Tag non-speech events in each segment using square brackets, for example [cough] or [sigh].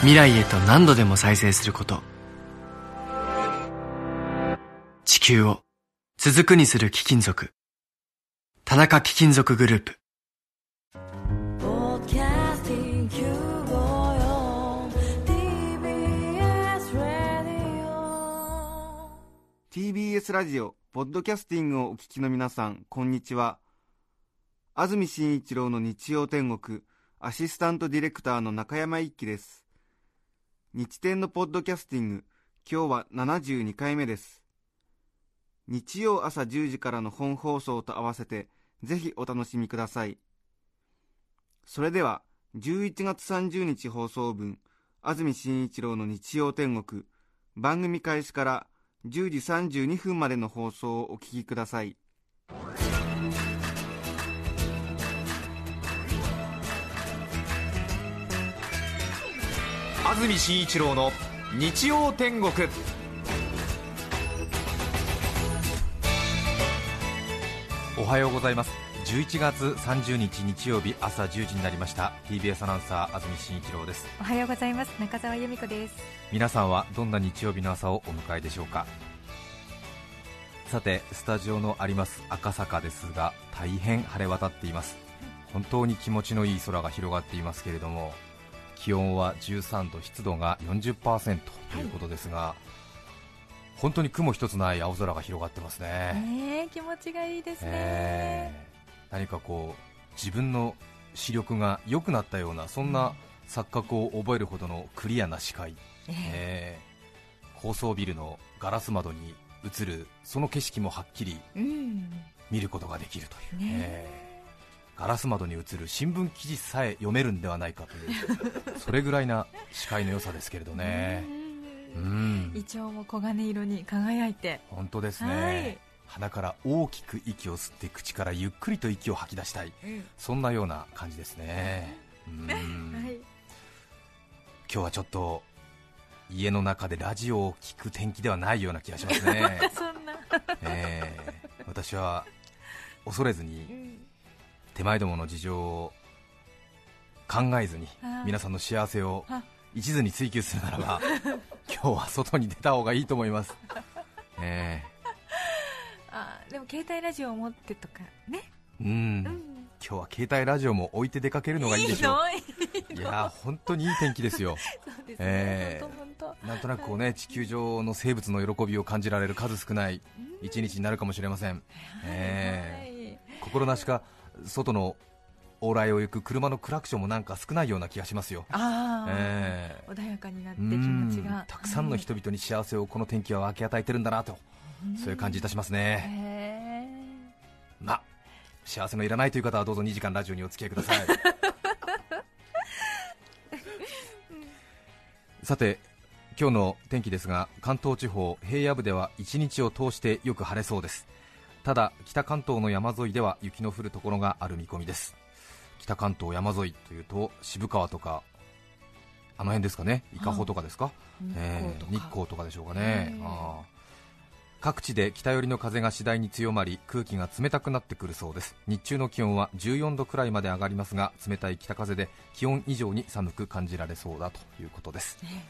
未来へと何度でも再生すること。地球を続くにする貴金属。田中貴金属グループ。Podcasting Q54 TBS Radio TBS ラジオポッドキャスティングをお聞きの皆さんこんにちは。安住紳一郎の日曜天国アシスタントディレクターの中山一輝です。日天のポッドキャスティング。今日は72回目です。日曜朝10時からの本放送と合わせてぜひお楽しみください。それでは11月30日放送分安住紳一郎の日曜天国番組開始から10時32分までの放送をお聞きください。安住紳一郎の日曜天国。おはようございます。11月30日日曜日朝10時になりました。TBS アナウンサー安住紳一郎です。おはようございます。中澤由美子です。皆さんはどんな日曜日の朝をお迎えでしょうか？さてスタジオのあります赤坂ですが大変晴れ渡っています。本当に気持ちのいい空が広がっていますけれども気温は13度湿度が40%ということですが、本当に雲一つない青空が広がってますね、ねえ気持ちがいいですね、えー何かこう自分の視力が良くなったようなそんな錯覚を覚えるほどのクリアな視界、ええ。ー高層ビルのガラス窓に映るその景色もはっきり見ることができるという、ねえーガラス窓に映る新聞記事さえ読めるんではないかという [laughs] それぐらいな視界の良さですけれどね。うん。イチョウも黄金色に輝いて。本当ですね、はい。鼻から大きく息を吸って口からゆっくりと息を吐き出したい。そんなような感じですね。[laughs] うん。はい今日はちょっと家の中でラジオを聞く天気ではないような気がしますね、[laughs] そんな、えー私は恐れずにうん手前どもの事情を考えずにはい皆さんの幸せをあ。一途に追求するならば [laughs] 今日は外に出た方がいいと思います、[laughs] えあでも携帯ラジオを持ってとかね。ーうん。うん。今日は携帯ラジオも置いて出かけるのがいいでしょう。いいの？いやー本当にいい天気ですよ。そうですね、えなんとなくこうね地球上の生物の喜びを感じられる数少ない。一日になるかもしれません、えー心なしか外の往来を行く車のクラクションもなんか少ないような気がしますよ、当ああ、えー穏やかになって気うん持ちがたくさんの人々に幸せをこの天気は分け与えてるんだなと、そういう感じいたしますね、へまあ幸せのいらないという方はどうぞ2時間ラジオにお付き合いください。[laughs] さて今日の天気ですが関東地方平野部では一日を通してよく晴れそうですただ北関東の山沿いでは雪の降るところがある見込みです。北関東山沿いというと渋川とかあの辺ですかね？伊香保とかですか、ーえー日日光とかでしょうかね、ええあー。各地で北寄りの風が次第に強まり空気が冷たくなってくるそうです。日中の気温は14度くらいまで上がりますが冷たい北風で気温以上に寒く感じられそうだということです。ね。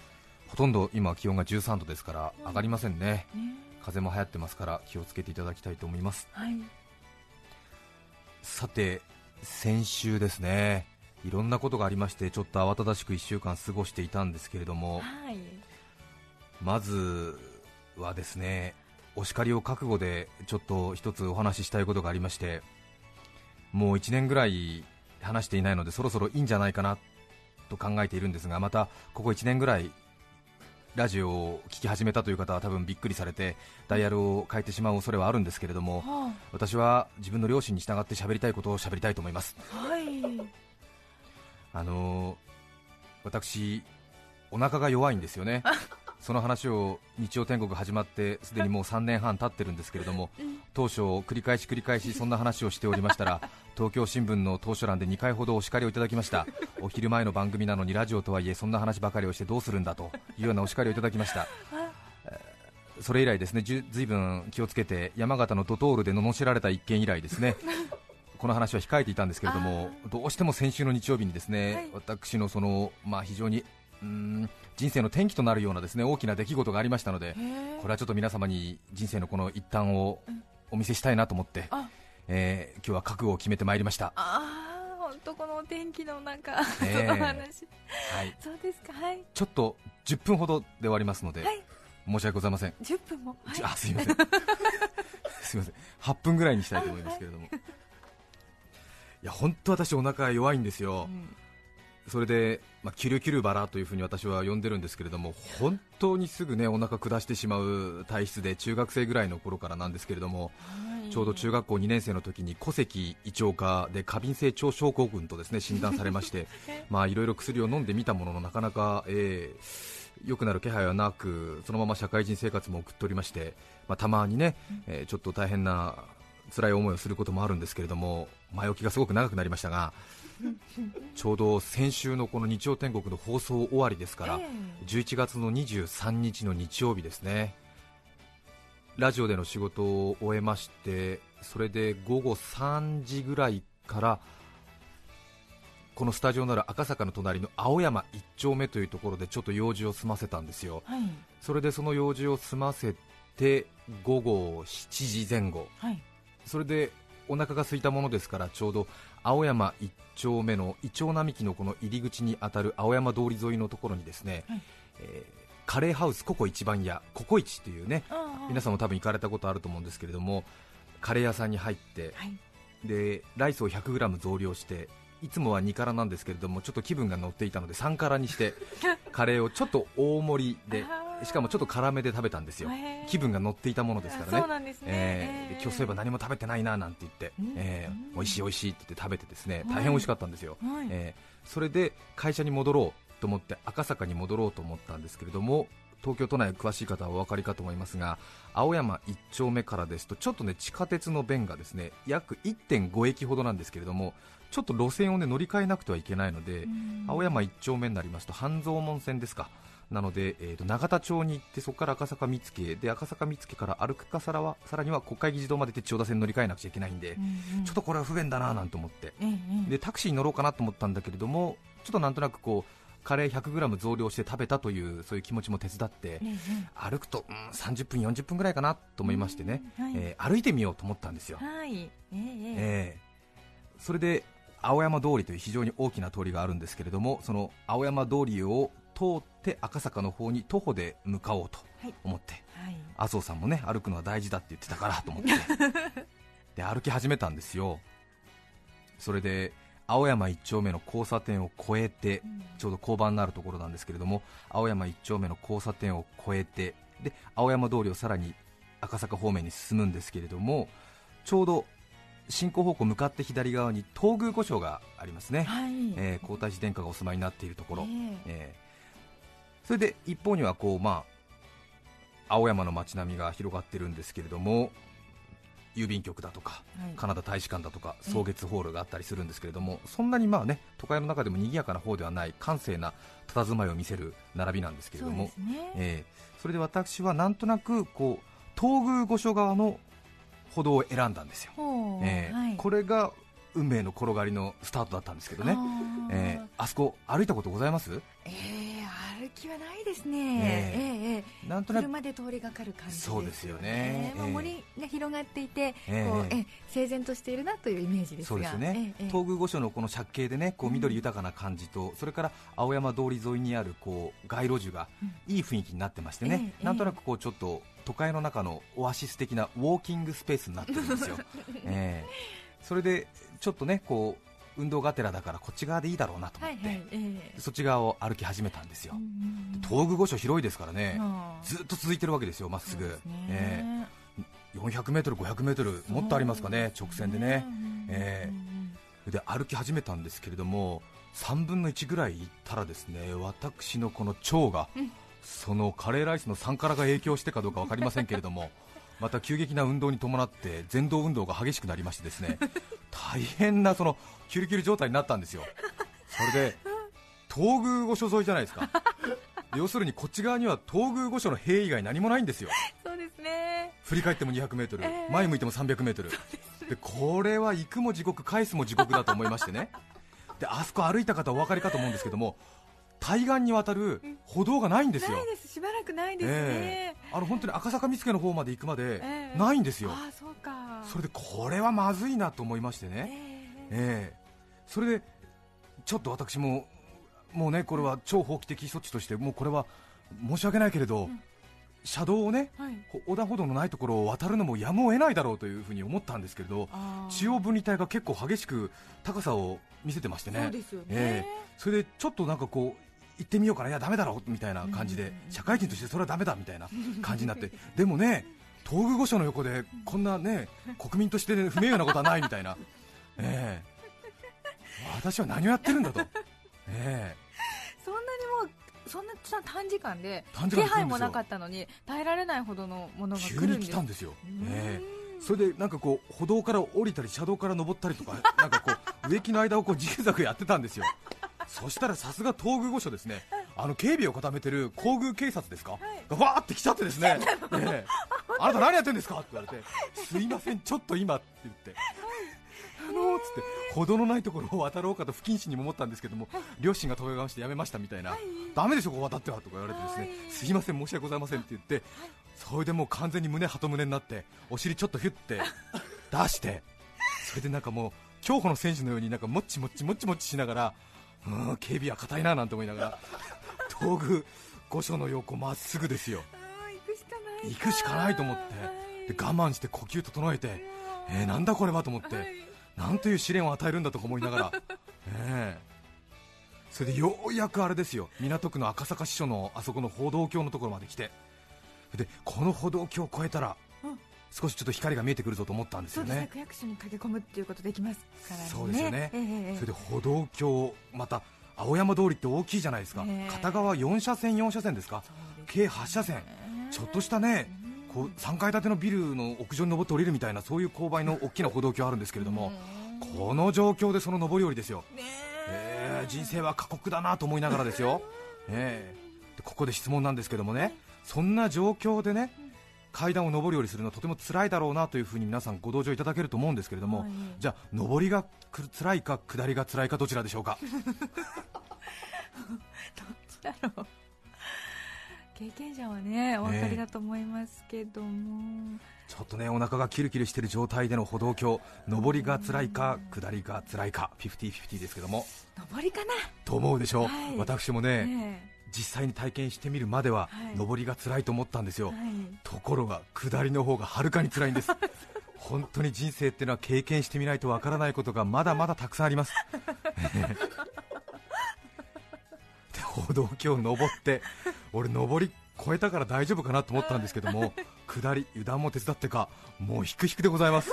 ほとんど今気温が13度ですからうん上がりませんね。ね風も流行ってますから気をつけていただきたいと思います。はい。さて先週ですね。いろんなことがありましてちょっと慌ただしく1週間過ごしていたんですけれども。はい。まずはですねお叱りを覚悟でちょっと一つお話ししたいことがありまして。もう1年ぐらい話していないのでそろそろいいんじゃないかなと考えているんですがまたここ1年ぐらいラジオを聞き始めたという方は多分びっくりされてダイヤルを変えてしまう恐れはあるんですけれどもは私は自分の両親に従って喋りたいことを喋りたいと思います。あはい。あのー私お腹が弱いんですよね [laughs] その話を日曜天国始まってすでにもう3年半経ってるんですけれども当初繰り返し繰り返しそんな話をしておりましたら [laughs] 東京新聞の当初欄で2回ほどお叱りをいただきました。お昼前の番組なのにラジオとはいえそんな話ばかりをしてどうするんだというようなお叱りをいただきました。それ以来ですねじゅずいぶん気をつけて山形のドトールで罵られた一件以来ですね [laughs] この話は控えていたんですけれどもどうしても先週の日曜日にですね、はい。私のそのまあ非常にうーん人生の転機となるようなですね大きな出来事がありましたのでこれはちょっと皆様に人生のこの一端をお見せしたいなと思って、あ。えー今日は覚悟を決めてまいりました、ああ本当このお天気の中、ねえ。その話。はい、そうですか。はい。ちょっと10分ほどで終わりますので、はい。申し訳ございません。10分も。はい。あすいません。すいません。[laughs] 8分ぐらいにしたいと思いますけれども、[laughs] いや本当私お腹弱いんですよ、うんそれで、まあ、キュルキュルバラというふうに私は呼んでるんですけれども本当にすぐねお腹下してしまう体質で中学生ぐらいの頃からなんですけれどもはい。ちょうど中学校2年生の時に戸籍胃腸科で過敏性腸症候群とですね診断されまして [laughs] まあいろいろ薬を飲んでみたもののなかなか、えー良くなる気配はなくそのまま社会人生活も送っておりまして、まあ、たまにね、えーちょっと大変な辛い思いをすることもあるんですけれども前置きがすごく長くなりましたが [laughs] ちょうど先週のこの日曜天国の放送終わりですから、え11月の23日の日曜日ですね。ラジオでの仕事を終えましてそれで午後3時ぐらいからこのスタジオのある赤坂の隣の青山1丁目というところでちょっと用事を済ませたんですよ。はい。それでその用事を済ませて午後7時前後。はい。それでお腹が空いたものですからちょうど青山1丁目のイチョウ並木のこの入り口に当たる青山通り沿いのところにですね、はい。えーカレーハウスココ一番屋ココイチというね皆さんも多分行かれたことあると思うんですけれどもカレー屋さんに入ってはい。でライスを 100g 増量していつもは2辛なんですけれどもちょっと気分が乗っていたので3辛にして [laughs] カレーをちょっと大盛りでしかもちょっと辛めで食べたんですよ。気分が乗っていたものですからね。そうなんですね。え今日そういえば何も食べてないななんて言って、うん。えー美味しい美味しいって言って食べてですねはい。大変美味しかったんですよ、はい。えーそれで会社に戻ろうと思って赤坂に戻ろうと思ったんですけれども東京都内詳しい方はお分かりかと思いますが青山1丁目からですとちょっとね地下鉄の便がですね約1.5駅ほどなんですけれどもちょっと路線をね乗り換えなくてはいけないので、うん。青山1丁目になりますと半蔵門線ですかなので、えーと永田町に行ってそこから赤坂見附で赤坂見附から歩くかさらはさらには国会議事堂まで行って千代田線に乗り換えなくちゃいけないんで、うんうん。ちょっとこれは不便だななんて思って。ええええ。でタクシーに乗ろうかなと思ったんだけれどもちょっとなんとなくこうカレー 100g 増量して食べたというそういう気持ちも手伝ってええ歩くと、うん、30分40分ぐらいかなと思いましてね、うんはい。えー歩いてみようと思ったんですよ、はい。ええええ。えーそれで青山通りという非常に大きな通りがあるんですけれどもその青山通りを通って赤坂の方に徒歩で向かおうとはい。思って、はい。麻生さんもね歩くのは大事だって言ってたからと思って。[laughs] で歩き始めたんですよ。それで青山1丁目の交差点を越えてちょうど交番のあるところなんですけれども青山1丁目の交差点を越えてで青山通りをさらに赤坂方面に進むんですけれどもちょうど進行方向向かって左側に東宮御所がありますね、はい。えー皇太子殿下がお住まいになっているところ、ええ。えーそれで一方にはこう、まあ、青山の街並みが広がってるんですけれども郵便局だとかはい。カナダ大使館だとかええ。草月ホールがあったりするんですけれどもそんなにまあね都会の中でも賑やかな方ではない閑静な佇まいを見せる並びなんですけれどもそね。えーそれで私はなんとなくこう東宮御所側の歩道を選んだんですよ、えーはい。これが運命の転がりのスタートだったんですけどね。あー。えーあそこ歩いたことございます？ええ歩きはないですね。え。えなんとなく。車で通りがかる感じそうですよね。まあ、ええ。森が広がっていて、ええ。こうええ整然としているなというイメージですが。そうですよね、東宮御所のこの借景でねこう緑豊かな感じと、それから青山通り沿いにあるこう街路樹がいい雰囲気になってましてね、ええ。なんとなくこうちょっと都会の中のオアシス的なウォーキングスペースになってるんですよ、[laughs] ええ。それでちょっとねこう運動がてらだからこっち側でいいだろうなと思って、はいはいええ。そっち側を歩き始めたんですよ、うんうんうん。東宮御所広いですからね、ずっと続いてるわけですよまっすぐ。ね。ええ。400メートル500メートルもっとありますかね直線でね、ええ。で歩き始めたんですけれども3分の1ぐらい行ったらですね私のこの腸が、そのカレーライスの3辛が影響してかどうか分かりませんけれども [laughs] また急激な運動に伴って前動運動が激しくなりましてですね [laughs] 大変なそのキュルキュル状態になったんですよ。それで東宮御所沿いじゃないですか。要するにこっち側には東宮御所の塀以外何もないんですよ。そうですね。振り返っても 200m、ええ。前向いても 300m でこれは行くも地獄返すも地獄だと思いましてね。であそこ歩いた方お分かりかと思うんですけども対岸に渡る歩道がないんですよ。ないです。しばらくないですね、ええ。あの本当に赤坂見附の方まで行くまでええ。ないんですよ、ああそうか。それでこれはまずいなと思いましてえね、ええ。えそれでちょっと私ももうねこれは超法規的措置としてもうこれは申し訳ないけれど、ん。車道をねはい。ほ横断歩道のないところを渡るのもやむを得ないだろうというふうに思ったんですけれど中央分離帯が結構激しく高さを見せてましてね。そうですよね、ええ。それでちょっとなんかこう行ってみようかな。いやダメだろうみたいな感じで、うん社会人としてそれはダメだみたいな感じになって。でもね東宮御所の横でこんなね国民として、ね、不名誉なことはないみたいな、ええ。私は何をやってるんだと、え。そんなにもうそんな短時間で気配もなかったのに耐えられないほどのものえが来急にるんです。来たんですよ、ええ。うん。それでなんかこう歩道から降りたり車道から登ったりとかなんかこう植木の間をこうジグザグやってたんですよそしたらさすが東宮御所ですね。あの警備を固めてる皇宮警察ですか、がわーって来ちゃってですね、[laughs] ええ。あなた何やってんですか？って言われて。すいませんちょっと今って言って。あのーっつって歩道のないところを渡ろうかと不謹慎にも思ったんですけども両親が問い合わせてやめましたみたいな、ダメでしょここ渡ってはとか言われてですね、はい。すいません申し訳ございませんって言って、それでもう完全に胸鳩胸になってお尻ちょっとヒュッて [laughs] 出してそれでなんかもう競歩の選手のようになんかもっちもっちもっちもっちしながらうーん警備は硬いななんて思いながら東宮御所の横まっすぐですよ。行くしかない行くしかないと思って。で我慢して呼吸整えてえー、なんだこれはと思って、なんという試練を与えるんだとか思いながら、[laughs] ええそれでようやくあれですよ。港区の赤坂支所のあそこの歩道橋のところまで来て。でこの歩道橋を越えたら、うん少しちょっと光が見えてくるぞと思ったんですそうですね。よね区役所に駆け込むっていうことできますからね。そうですよね。ええええそれで歩道橋また青山通りって大きいじゃないですか、ええ。片側4車線4車線ですか。そうです計8車線。ちょっとしたねこう3階建てのビルの屋上に登って降りるみたいなそういう勾配の大きな歩道橋あるんですけれども、この状況でその上り下りですよ、ねえ。ー人生は過酷だなと思いながらですよ、[laughs] え。ーでここで質問なんですけどもね、そんな状況でね階段を上り下りするのはとても辛いだろうなというふうに皆さんご同情いただけると思うんですけれども、はい。じゃあ上りがく辛いか下りが辛いかどちらでしょうか？どっちだろう。経験者はねお分かりだと思いますけども、ちょっとねお腹がキルキルしている状態での歩道橋上りが辛いか下りが辛いか50-50ですけども。上りかな。と思うでしょう、はい。私もね、ね実際に体験してみるまでは、はい。上りが辛いと思ったんですよ、ところが下りの方がはるかに辛いんです。[laughs] 本当に人生っていうのは経験してみないとわからないことがまだまだたくさんあります。[laughs] で歩道橋登って俺上り越えたから大丈夫かなと思ったんですけども下り油断も手伝ってかもう引く引くでございます。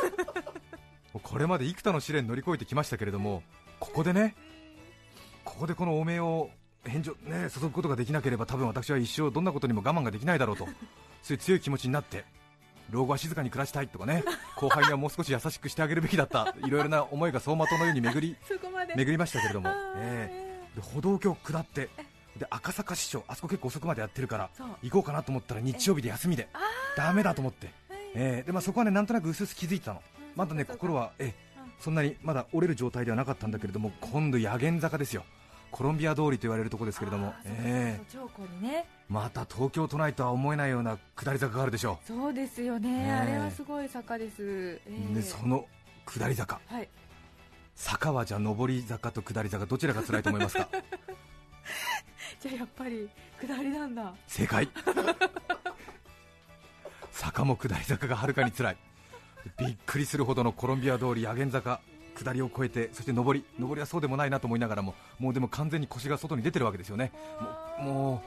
これまで幾多の試練乗り越えてきましたけれどもここでねここでこの汚名を返上、ね、注ぐことができなければ多分私は一生どんなことにも我慢ができないだろうと [laughs] そういう強い気持ちになって老後は静かに暮らしたいとかね後輩にはもう少し優しくしてあげるべきだったいろいろな思いが走馬灯のように巡り [laughs] 巡りましたけれども、ええ。で歩道橋下ってで赤坂市長あそこ結構遅くまでやってるから行こうかなと思ったら日曜日で休みでダメだと思って、ええ。でまあ、そこはねなんとなく薄々気づいてたの。まだね心は、ええ。そんなにまだ折れる状態ではなかったんだけれども今度野源坂ですよコロンビア通りと言われるところですけれども。ええ。そうそう長江にね。また東京都内とは思えないような下り坂があるでしょそうですよね、ねえ。あれはすごい坂です、えう、え。でその下り坂。はい坂はじゃあ上り坂と下り坂どちらが辛いと思いますか？[laughs] じゃあやっぱり下りなんだ。正解。坂も下り坂がはるかに辛い。びっくりするほどのコロンビア通り野源坂下りを越えてそして上り上りはそうでもないなと思いながらももうでも完全に腰が外に出てるわけですよね。もうも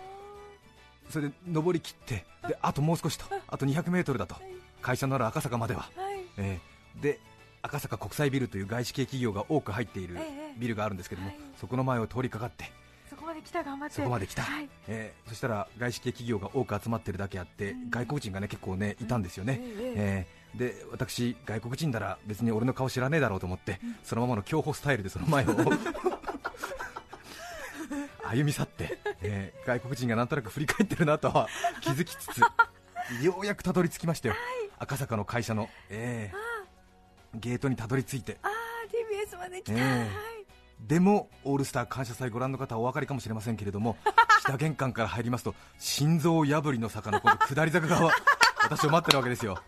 うそれで上り切ってであともう少しとあと 200m だと。会社のある赤坂までは、はい。えーで赤坂国際ビルという外資系企業が多く入っているええビルがあるんですけども、はい。そこの前を通りかかって、そこまで来た頑張って。そこまで来た、はい。えーそしたら外資系企業が多く集まってるだけあって、うん。外国人がね結構ねいたんですよね、えええーで私、外国人なら別に俺の顔知らねえだろうと思って、そのままの競歩スタイルでその前を [laughs] 歩み去って、えー外国人がなんとなく振り返ってるなとは気づきつつ、[laughs] ようやくたどり着きましたよ、赤坂の会社の、えーゲートにたどり着いて、あー TBS まで来た、ええ。はい。でもオールスター感謝祭ご覧の方はお分かりかもしれませんけれども [laughs] 北玄関から入りますと心臓破りの坂のこの下り坂が私を待ってるわけですよ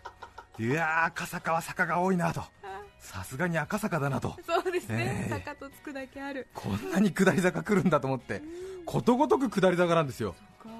いやー赤坂は坂が多いなと。さすがに赤坂だなと。そうですね、ええ坂とつくだけある。こんなに下り坂来るんだと思って。ことごとく下り坂なんですよ。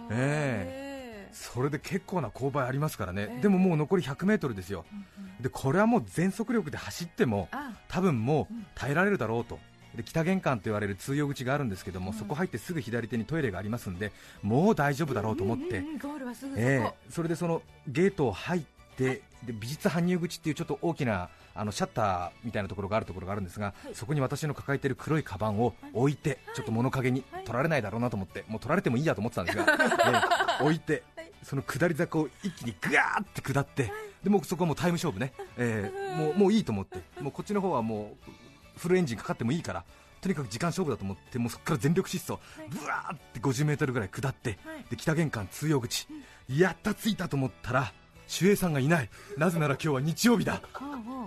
ええ。それで結構な勾配ありますからね、ええでももう残り 100m ですよ。うんうん。でこれはもう全速力で走ってもあ。多分もう耐えられるだろうと。で北玄関と言われる通用口があるんですけども、うん。そこ入ってすぐ左手にトイレがありますんでもう大丈夫だろうと思って、うんうんうん。ゴールはすぐそこ、ええそれでそのゲートを入ってで美術搬入口っていうちょっと大きなあのシャッターみたいなところがあるところがあるんですが、はいそこに私の抱えている黒いカバンを置いて、ちょっと物陰にはい取られないだろうなと思って、もう取られてもいいやと思ってたんですが、[laughs] ええ置いて、はいその下り坂を一気にぐわーって下って、でもうそこはもうタイム勝負ね、ええもうもういいと思って、もうこっちの方はもうフルエンジンかかってもいいから。とにかく時間勝負だと思ってもうそこから全力疾走、ぶわーって 50m ぐらい下って、はいで北玄関通用口、やった着いたと思ったら守衛さんがいない。なぜなら今日は日曜日だ。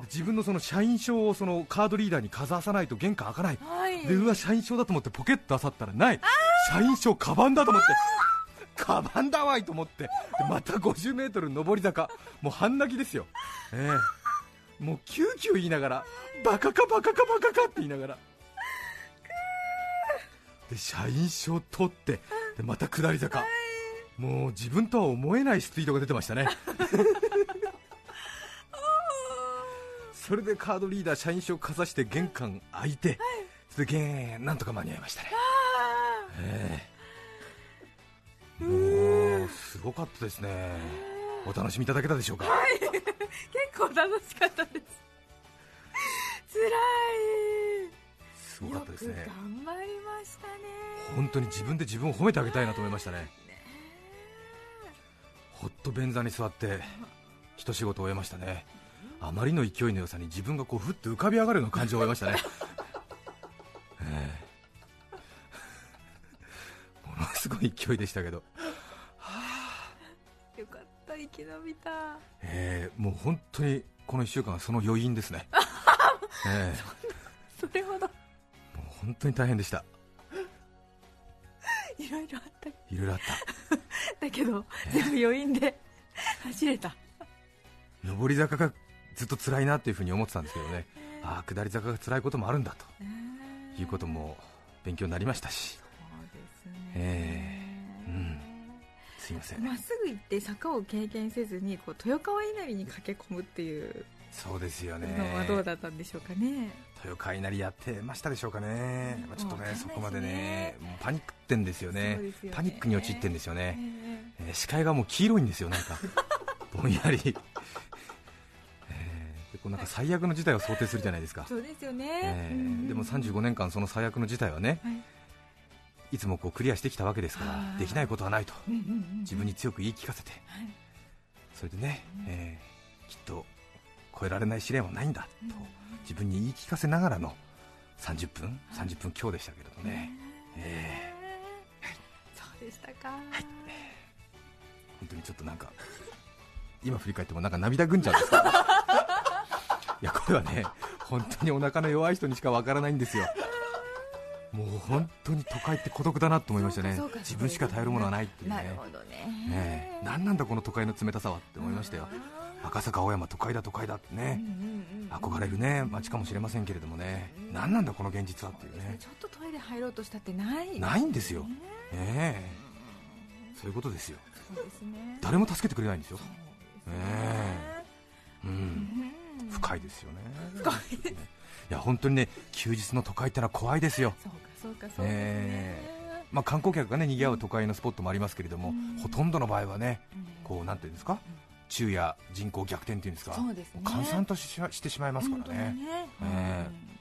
自分のその社員証をそのカードリーダーにかざさないと玄関開かない、うはい。でうわ社員証だと思ってポケット漁ったらない社員証カバンだと思って。カバンだわいと思って。でまた 50m 上り坂。もう半泣きですよ。ええ。もうキューキュー言いながら。バカかバカかバカかって言いながら。で社員証取って。でまた下り坂もう自分とは思えないスピードが出てましたね。[laughs] それでカードリーダー社員証かざして玄関開いて、それでゲーなんとか間に合いましたね。ええ。もうすごかったですね。お楽しみいただけたでしょうか？結構楽しかったです。辛い。すごかったですね。よく頑張りましたね。本当に自分で自分を褒めてあげたいなと思いましたねほっと便座に座って一仕事終えましたね。あまりの勢いの良さに自分がこうふっと浮かび上がるような感じを終えましたね、[laughs] ええ。[laughs] ものすごい勢いでしたけど、[laughs] よかった生き延びた。ええもう本当にこの1週間はその余韻ですね、ええ。それほど。もう本当に大変でした。いろいろあった。いろいろあった [laughs] だけど全部余韻で走れた。上り坂がずっと辛いなっていうふうに思ってたんですけどね、ああ下り坂が辛いこともあるんだということも勉強になりましたし、そうですね。ええ。うん。すいません、まっすぐ行って坂を経験せずにこう豊川稲荷に駆け込むっていうそうですよね。のはどうだったんでしょうかね。豊川稲荷やってましたでしょうかね、まあ、ちょっとねね。そこまでねもうパニックってんですよね。ね。パニックに陥ってんですよね、ええー視界がもう黄色いんですよなんか。[laughs] ぼんやり、えーでこうなんか最悪の事態を想定するじゃないですか。え、そうですよね、えーでも35年間その最悪の事態はねはい。いつもこうクリアしてきたわけですからできないことはないと。うんうんうん自分に強く言い聞かせて。はい。それでね、えーきっと超えられない試練はないんだと自分に言い聞かせながらの30分30分強でしたけれどね、え。そうでしたか、ー本当にちょっとなんか今振り返ってもなんか涙ぐんじゃうんですけど [laughs] いやこれはね本当にお腹の弱い人にしかわからないんですよ。もう本当に都会って孤独だなと思いましたね。自分しか頼るものはないっていうね。なるほどね。何なんだこの都会の冷たさはって思いましたよ赤坂青山都会だ都会だってね。憧れるね街かもしれませんけれどもね。何なんだこの現実はっていうね。ちょっとトイレ入ろうとしたってない。ないんですよ。ね。ええ。そういうことですよ。そうですね。誰も助けてくれないんですよ。えうね。ん。うん。深いですよね。深いいや本当にね休日の都会ってのは怖いですよ。そうかそうかそうまあ観光客がね賑わう都会のスポットもありますけれどもうん。ほとんどの場合はねうん。こうなんていうんですか？昼夜人口逆転っていうんですか。そうですね。閑散とししてしまいますからね。ね。えうん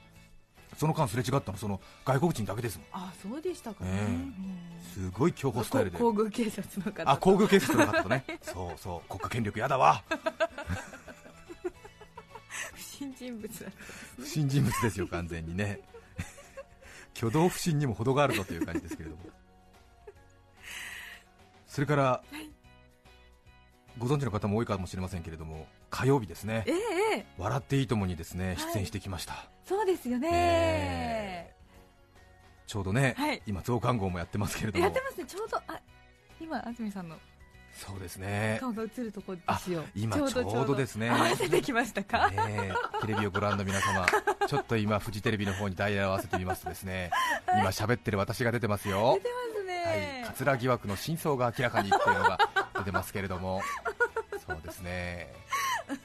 その間すれ違ったのその外国人だけですもん。あそうでしたかね、ええ。うん。すごい競歩スタイルで。こ皇宮警察の方あ皇宮警察の方とねそうそう国家権力やだわ不審人物だった不審人物ですよ完全にね挙動不審にも程があるぞという感じですけれどもそれから、ご存知の方も多いかもしれませんけれども火曜日ですね。ええええ「笑っていいとも」にですねはい。出演してきました、そうですよね、えちょうどね、はい。今増刊号もやってますけれども。やってますね。ちょうどあ今安住さんの。そうですね。顔が映るところですよ今ちょうどですね。合わせてきましたか、ねえテレビをご覧の皆様、[laughs] ちょっと今、フジテレビの方にダイヤを合わせてみますと、ですね今喋ってる私が出てますよ。出、てますね、はい、桂疑惑の真相が明らかにっていうのが出てますけれども、そうですね。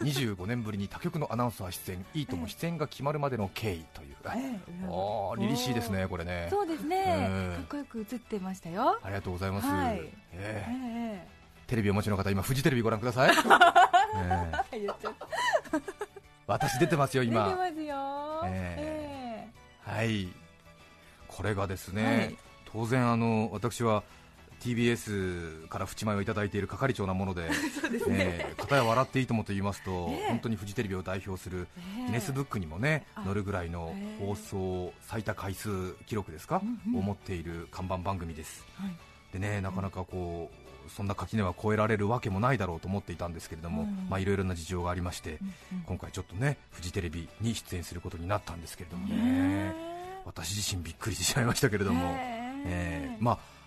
25年ぶりに他局のアナウンサー出演、いいとも出演が決まるまでの経緯という、ええ。裏おー凛々しいですね、これね、そうですね、うん。かっこよく映ってましたよ、ありがとうございます、はい。ええ。ええ。テレビをお持ちの方、今、フジテレビご覧ください、え [laughs] え言っちゃった。私出てますよ、出て今。ますよ、え。はい、これがですね、はい。当然あの私は TBS から淵前をいただいている係長なもので、[laughs] そうですね、えー、片や笑っていいともと言いますと、ええ。本当にフジテレビを代表するえ。えギネスブックにもね、あ載るぐらいのええ。放送最多回数記録ですか、を持っている看板番組です。はい。でねなかなかこうそんな垣根は越えられるわけもないだろうと思っていたんですけれども、いろいろな事情がありまして、うんうん今回ちょっとねフジテレビに出演することになったんですけれどもね、ね私自身びっくりしてしまいましたけれども、えーまあ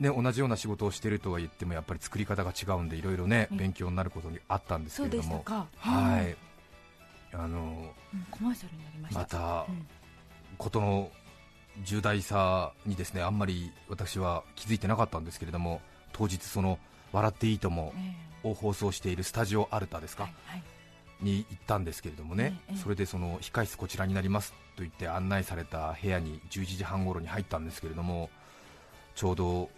ね、同じような仕事をしているとは言ってもやっぱり作り方が違うんでいろいろねうん勉強になることにあったんですけれども、はい、あのうんコマーシャルになりました。またうん。ことの重大さにですねあんまり私は気づいてなかったんですけれども当日その笑っていいともえを放送しているスタジオアルタですか、に行ったんですけれどもね、ええそれでその控室こちらになりますと言って案内された部屋に11時半頃に入ったんですけれどもちょうど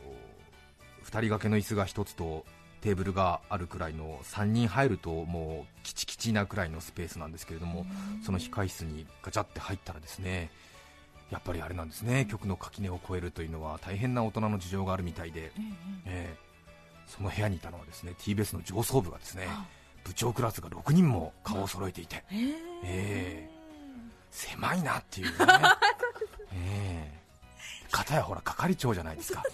2人掛けの椅子が1つとテーブルがあるくらいの3人入るともうキチキチなくらいのスペースなんですけれどもその控室にガチャって入ったらですねやっぱりあれなんですね。局の垣根を越えるというのは大変な大人の事情があるみたいで、ええええ。その部屋にいたのはですね TBS の上層部がですねあ。部長クラスが6人も顔を揃えていてえええ。狭いなっていうね、[laughs] ええ片やほら係長じゃないですか、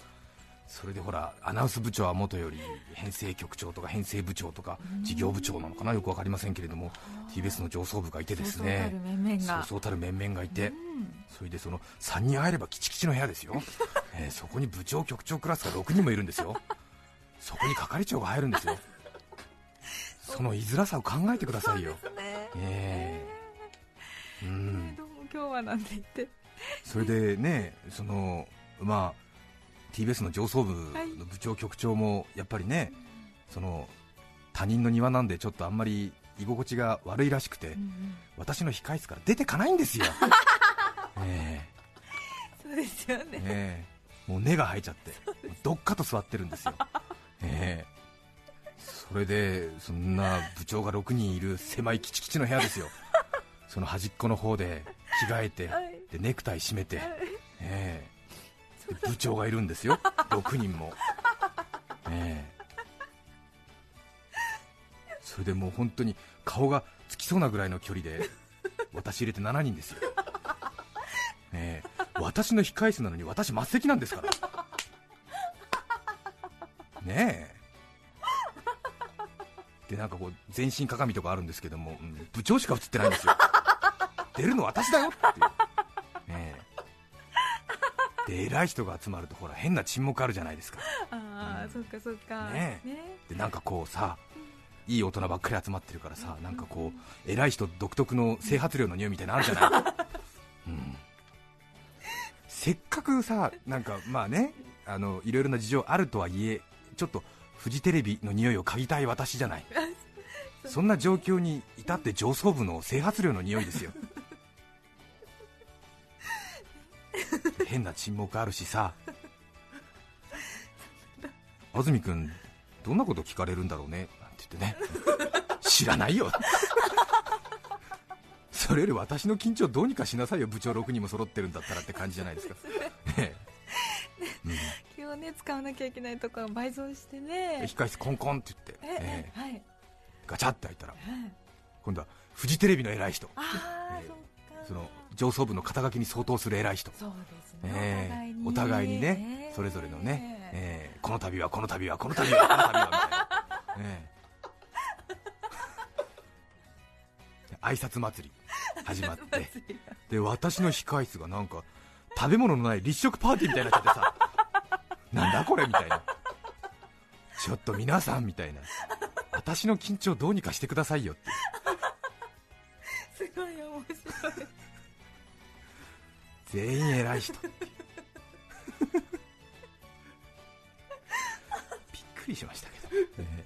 それでほらアナウンス部長はもとより編成局長とか編成部長とか事業部長なのかな、よく分かりませんけれども、TBS の上層部がいてですね、そうそうたる面々が。いて、うん。それでその3人入ればキチキチの部屋ですよ、[laughs] えーそこに部長、局長クラスが6人もいるんですよ、そこに係長が入るんですよ、その居づらさを考えてくださいよ。ええ。うん、どうも今日はなんて言ってそれでね、そのまあ、TBS の上層部の部長、局長もやっぱりね、その他人の庭なんでちょっとあんまり居心地が悪いらしくて、うんうん。私の控室から出てかないんですよ、[laughs] え。そうですよえねえ。えもう根が生えちゃって、どっかと座ってるんですよ、え [laughs] え。それでそんな部長が6人いる狭いキチキチの部屋ですよ、その端っこの方で着替えて、はいでネクタイ締めて、ええ。で部長がいるんですよ、[laughs] 6人も。ええ。それでもう本当に顔がつきそうなぐらいの距離で私入れて7人ですよ、ええ。私の控室なのに私末席なんですから。ねえ。でなんかこう全身鏡とかあるんですけども、うん部長しか映ってないんですよ。出るの私だよっていう、で偉い人が集まるとほら変な沈黙あるじゃないですか。[laughs] ああそっかそっか。ねね。でなんかこうさいい大人ばっかり集まってるからさなんかこう偉い人独特の整髪料の匂いみたいなのあるじゃない、[laughs] うん、せっかくさなんかまあねあのいろいろな事情あるとはいえちょっとフジテレビの匂いを嗅ぎたい私じゃない。[laughs] そんな状況に至って上層部の整髪料の匂いですよ変な沈黙あるしさ。[laughs] 安住君どんなこと聞かれるんだろうね。なんて言ってね。[laughs] 知らないよ。[laughs] それより私の緊張どうにかしなさいよ。部長6人も揃ってるんだったらって感じじゃないですか、ね気をね使わなきゃいけないところが倍増してえね控室コンコンって言って、ええええ。はい。ガチャって開いたらはい。今度はフジテレビの偉い人。ええ。そっか。その上層部の肩書きに相当する偉い人。そうですね。ええお互いにね、ええそれぞれのね、ええ。この度はこの度はこの度はこの度はみたいな、ええで挨拶祭り始まってで私の控室がなんか食べ物のない立食パーティーみたいになっちゃってさなんだこれみたいなちょっと皆さんみたいな私の緊張どうにかしてくださいよってすごい面白い全員偉い人。[laughs] びっくりしましたけど、ええ。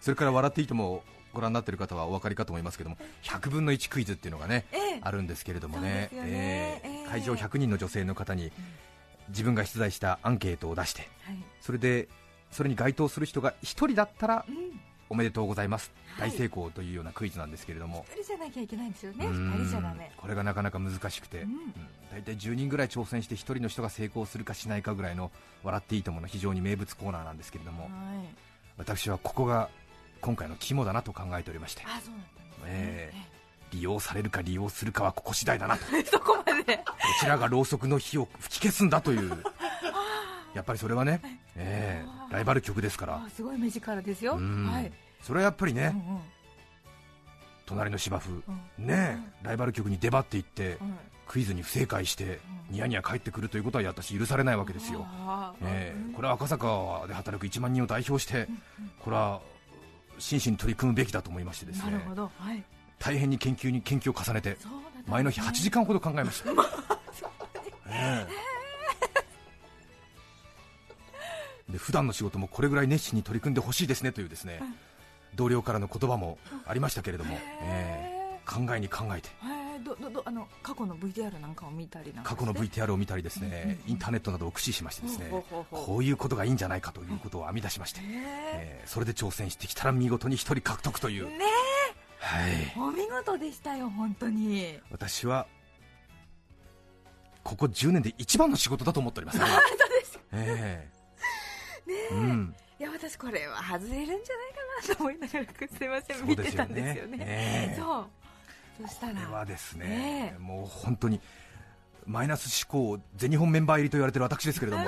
それから「笑っていいとも」をご覧になっている方はお分かりかと思いますけども100分の1クイズっていうのがねええ。あるんですけれどもね。ね。ええ。ええ。会場100人の女性の方に自分が出題したアンケートを出してはい。それでそれに該当する人が1人だったらうんおめでとうございます、はい。大成功というようなクイズなんですけれども、一人じゃなきゃいけないんですよね。うーん。二人じゃダメ。これがなかなか難しくて、うん。うん。大体10人ぐらい挑戦して1人の人が成功するかしないかぐらいの笑っていいともの非常に名物コーナーなんですけれども。はい。私はここが今回の肝だなと考えておりまして。あそうだったんですねえ利用されるか利用するかはここ次第だなと。[laughs] そこまで。ちらがろうそくの火を吹き消すんだというやっぱりそれはね、ええライバル局ですから。あすごい目力ですよ。うん。はい。それはやっぱりね、うんうん。隣の芝生、うん。ねえライバル局に出張っていって、うん。クイズに不正解して、ニヤニヤ帰ってくるということは私許されないわけですよ、ええこれは赤坂で働く1万人を代表して、これは真摯に取り組むべきだと思いましてですね。なるほど。はい。大変に研究に研究を重ねてね。前の日8時間ほど考えました、[laughs] ええで普段の仕事もこれぐらい熱心に取り組んでほしいですねというですね同僚からの言葉もありましたけれども、ええ考えに考えて。どどどあの過去の VTR なんかを見たりなんか過去の VTR を見たりですね、インターネットなどを駆使しましてですねこういうことがいいんじゃないかということを編み出しまして、へえーそれで挑戦してきたら見事に1人獲得という、え。ねはい。えお見事でしたよ本当に。私はここ10年で一番の仕事だと思っております、ね [laughs] 本当ですえねえ。うん、いや私これは外れるんじゃないかなと思いながらすいません、そう見てたんですよね。ええ。そう。そしたこれはらですね、ねえ。もう本当にマイナス思考全日本メンバー入りと言われている私ですけれども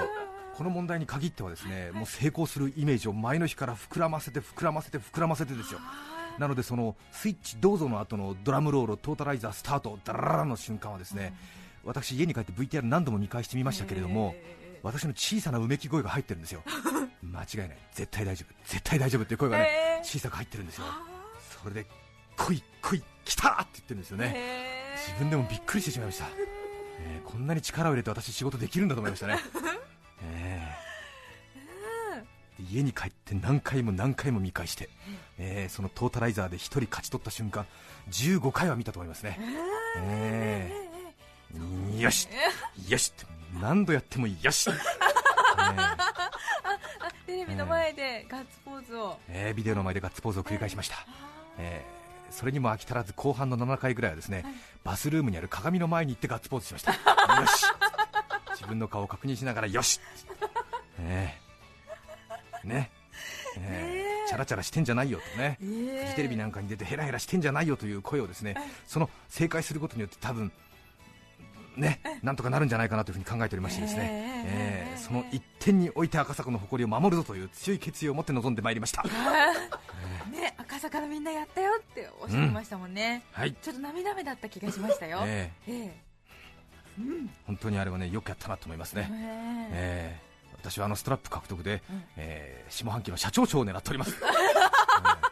この問題に限ってはですねもう成功するイメージを前の日から膨らませて膨らませて膨らませてですよ。あなのでそのスイッチどうぞの後のドラムロールトータライザースタートダラララの瞬間はですね、私家に帰って VTR 何度も見返してみましたけれども、え私の小さなうめき声が入ってるんですよ。[laughs] 間違いない。絶対大丈夫。絶対大丈夫っていう声がね、小さく入ってるんですよ。あそれで来い来い来たって言ってるんですよーね自分でもびっくりしてしまいました、[laughs] えーこんなに力を入れて私仕事できるんだと思いましたね、[laughs] え家に帰って何回も何回も見返して、えーそのトータライザーで1人勝ち取った瞬間15回は見たと思いますね、えー。よし。よしって何度やってもよし、[laughs] え。ーテレビの前でガッツポーズを、えービデオの前でガッツポーズを繰り返しました、えーそれにも飽き足らず後半の7回ぐらいはですね、バスルームにある鏡の前に行ってガッツポーズしました。[laughs] よし。自分の顔を確認しながらよし、えー。ね。えーチャラチャラしてんじゃないよとね、えー。フジテレビなんかに出てヘラヘラしてんじゃないよという声をですねその正解することによって多分ねなんとかなるんじゃないかなというふうに考えておりましてですね、えーえーその一点において赤坂の誇りを守るぞという強い決意を持って臨んでまいりました。[laughs] ね赤坂のみんなやったよっておっしゃいましたもんね、はい、ちょっと涙目だった気がしましたよ、[laughs] ええ。えー本当にあれはねよくやったなと思いますね、え。えー私はあのストラップ獲得で、うん。えー下半期の社長賞を狙っております、[laughs] えー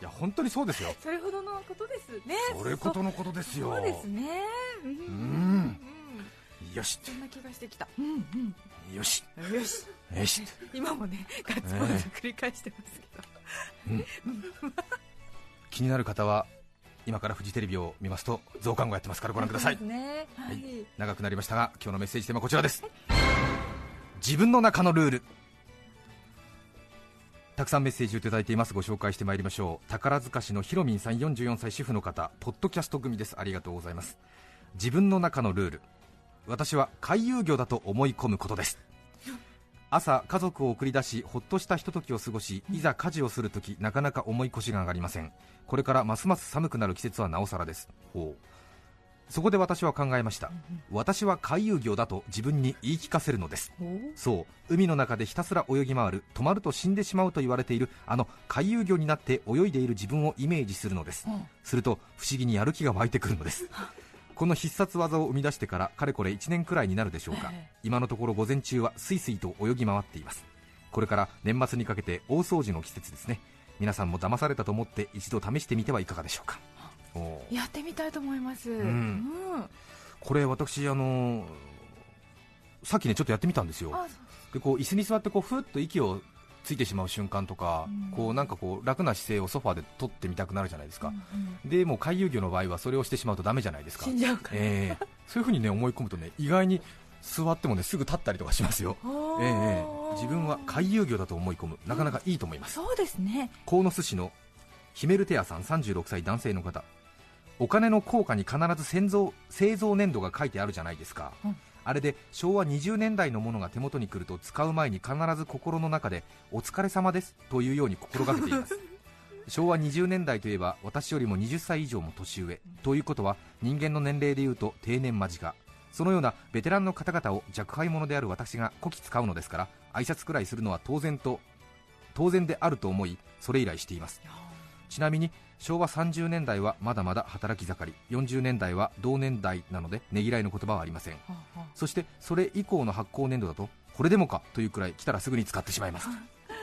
いや本当にそうですよ。それほどのことですね。それことのことですよ。そうですね。うん。うんよし。そんな気がしてきた。うんよしうん。よし。よし。[laughs] 今もねガッツポーズ繰り返してますけど、気になる方は今からフジテレビを見ますと増刊号やってますからご覧ください。ね。ははい。い長くなりましたが今日のメッセージテーマはこちらです。自分の中のルール。たくさんメッセージをいただいています。ご紹介してまいりましょう。宝塚市のひろみんさん44歳主婦の方。ポッドキャスト組です。ありがとうございます。自分の中のルール私は回遊魚だと思い込むことです。朝家族を送り出しほっとしたひとときを過ごしいざ家事をするときなかなか重い腰が上がりません。これからますます寒くなる季節はなおさらです。ほう。そこで私は考えました。私は回遊魚だと自分に言い聞かせるのです。そう。海の中でひたすら泳ぎ回る止まると死んでしまうと言われているあの回遊魚になって泳いでいる自分をイメージするのです。すると不思議にやる気が湧いてくるのです [laughs] この必殺技を生み出してからかれこれ1年くらいになるでしょうか。今のところ午前中はスイスイと泳ぎ回っています。これから年末にかけて大掃除の季節ですね。皆さんも騙されたと思って一度試してみてはいかがでしょうか。やってみたいと思います、うん。ん。これ私あのーさっきねちょっとやってみたんですよ。あでこう椅子に座ってこうふっと息をついてしまう瞬間とか、うん。こうなんかこう楽な姿勢をソファーで取ってみたくなるじゃないですか、うんでもう回遊魚の場合はそれをしてしまうとダメじゃないですか。死んじゃうから、ええ。そういうふうにね思い込むとね意外に座ってもねすぐ立ったりとかしますよ、ええええ。自分は回遊魚だと思い込む。なかなかいいと思います。そうですね。鴻巣市のヒメルテアさん36歳男性の方。お金の硬貨に必ず製造製造年度が書いてあるじゃないですか、うんあれで昭和20年代のものが手元に来ると使う前に必ず心の中でお疲れ様ですというように心がけています。[laughs] 昭和20年代といえば私よりも20歳以上も年上。ということは人間の年齢でいうと定年間近。そのようなベテランの方々を若輩者である私がこき使うのですから挨拶くらいするのは当然と当然であると思いそれ以来していますちなみに昭和30年代はまだまだ働き盛り40年代は同年代なのでねぎらいの言葉はありません。はあはそしてそれ以降の発行年度だとこれでもかというくらい来たらすぐに使ってしまいます。あ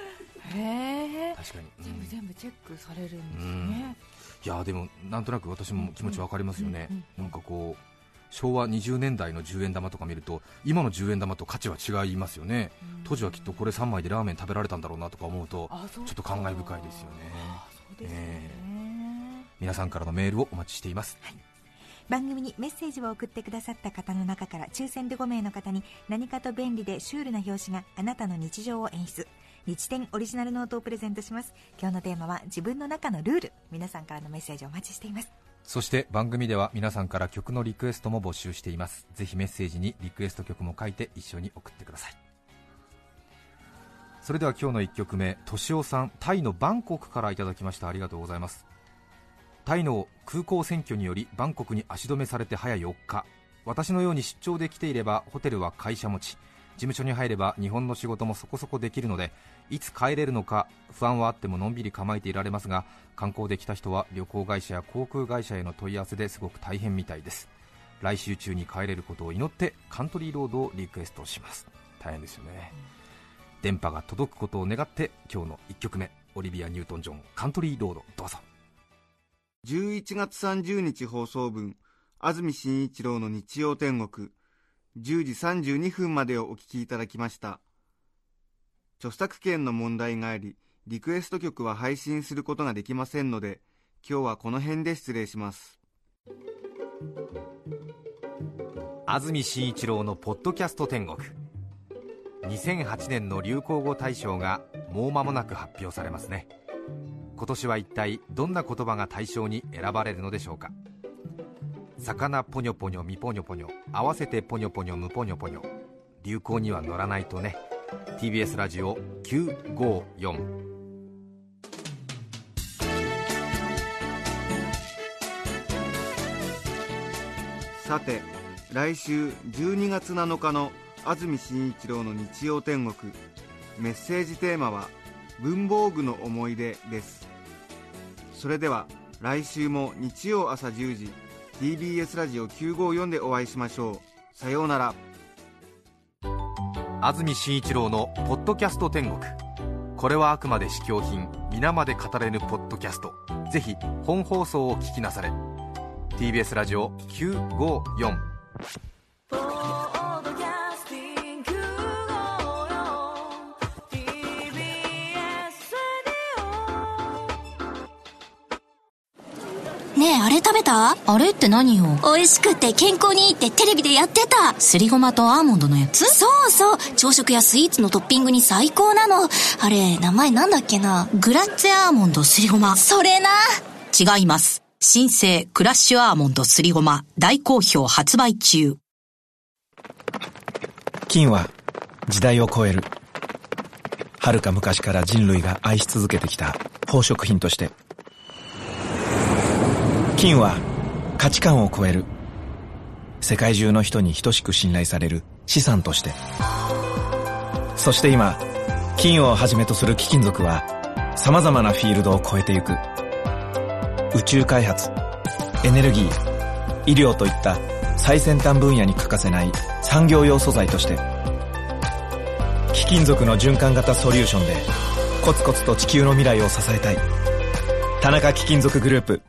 [laughs] へえ。確かに、うん。全部全部チェックされるんですね、いやでもなんとなく私も気持ちわかりますよね、うんうんなんかこう昭和20年代の10円玉とか見ると今の10円玉と価値は違いますよね。うん。当時はきっとこれ3枚でラーメン食べられたんだろうなとか思うとちょっと感慨深いですよねね、皆さんからのメールをお待ちしています。番組にメッセージを送ってくださった方の中から抽選で5名の方に何かと便利でシュールな表紙があなたの日常を演出。日展オリジナルノートをプレゼントします。今日のテーマは自分の中のルール。皆さんからのメッセージをお待ちしています。そして番組では皆さんから曲のリクエストも募集しています。ぜひメッセージにリクエスト曲も書いて一緒に送ってくださいそれでは今日の1曲目としおさんタイのバンコクからいただきました。ありがとうございます。タイの空港選挙によりバンコクに足止めされて早4日。私のように出張で来ていればホテルは会社持ち。事務所に入れば日本の仕事もそこそこできるのでいつ帰れるのか不安はあってものんびり構えていられますが観光で来た人は旅行会社や航空会社への問い合わせですごく大変みたいです。来週中に帰れることを祈ってカントリーロードをリクエストします。大変ですよね、電波が届くことを願って今日の1曲目オリビア・ニュートン・ジョンカントリーロードどうぞ。11月30日放送分安住紳一郎の日曜天国10時32分までをお聞きいただきました。著作権の問題がありリクエスト曲は配信することができませんので今日はこの辺で失礼します。安住紳一郎のポッドキャスト天国2008年の流行語大賞がもう間もなく発表されますね。今年は一体どんな言葉が大賞に選ばれるのでしょうか。魚ポニョポニョミポニョポニョ合わせてポニョポニョムポニョポニョ流行には乗らないとね。TBS ラジオ954さて来週12月7日の安住紳一郎の日曜天国。メッセージテーマは文房具の思い出です。それでは来週も日曜朝10時 TBS ラジオ954でお会いしましょう。さようなら。安住紳一郎の「ポッドキャスト天国」これはあくまで試供品皆まで語れぬポッドキャスト。ぜひ本放送を聞きなされ。TBS ラジオ954ねえあれ食べた？あれって何よ？美味しくて健康にいいってテレビでやってた。すりごまとアーモンドのやつ？そうそう。朝食やスイーツのトッピングに最高なの。あれ名前なんだっけな？グラッツェアーモンドすりごま。それな。違います。新生クラッシュアーモンドすりごま。大好評発売中。金は時代を超える。遥か昔から人類が愛し続けてきた宝飾品として金は価値観を超える。世界中の人に等しく信頼される。資産として。そして今金をはじめとする貴金属は様々なフィールドを超えてゆく。宇宙開発エネルギー医療といった最先端分野に欠かせない産業用素材として貴金属の循環型ソリューションでコツコツと地球の未来を支えたい。田中貴金属グループ。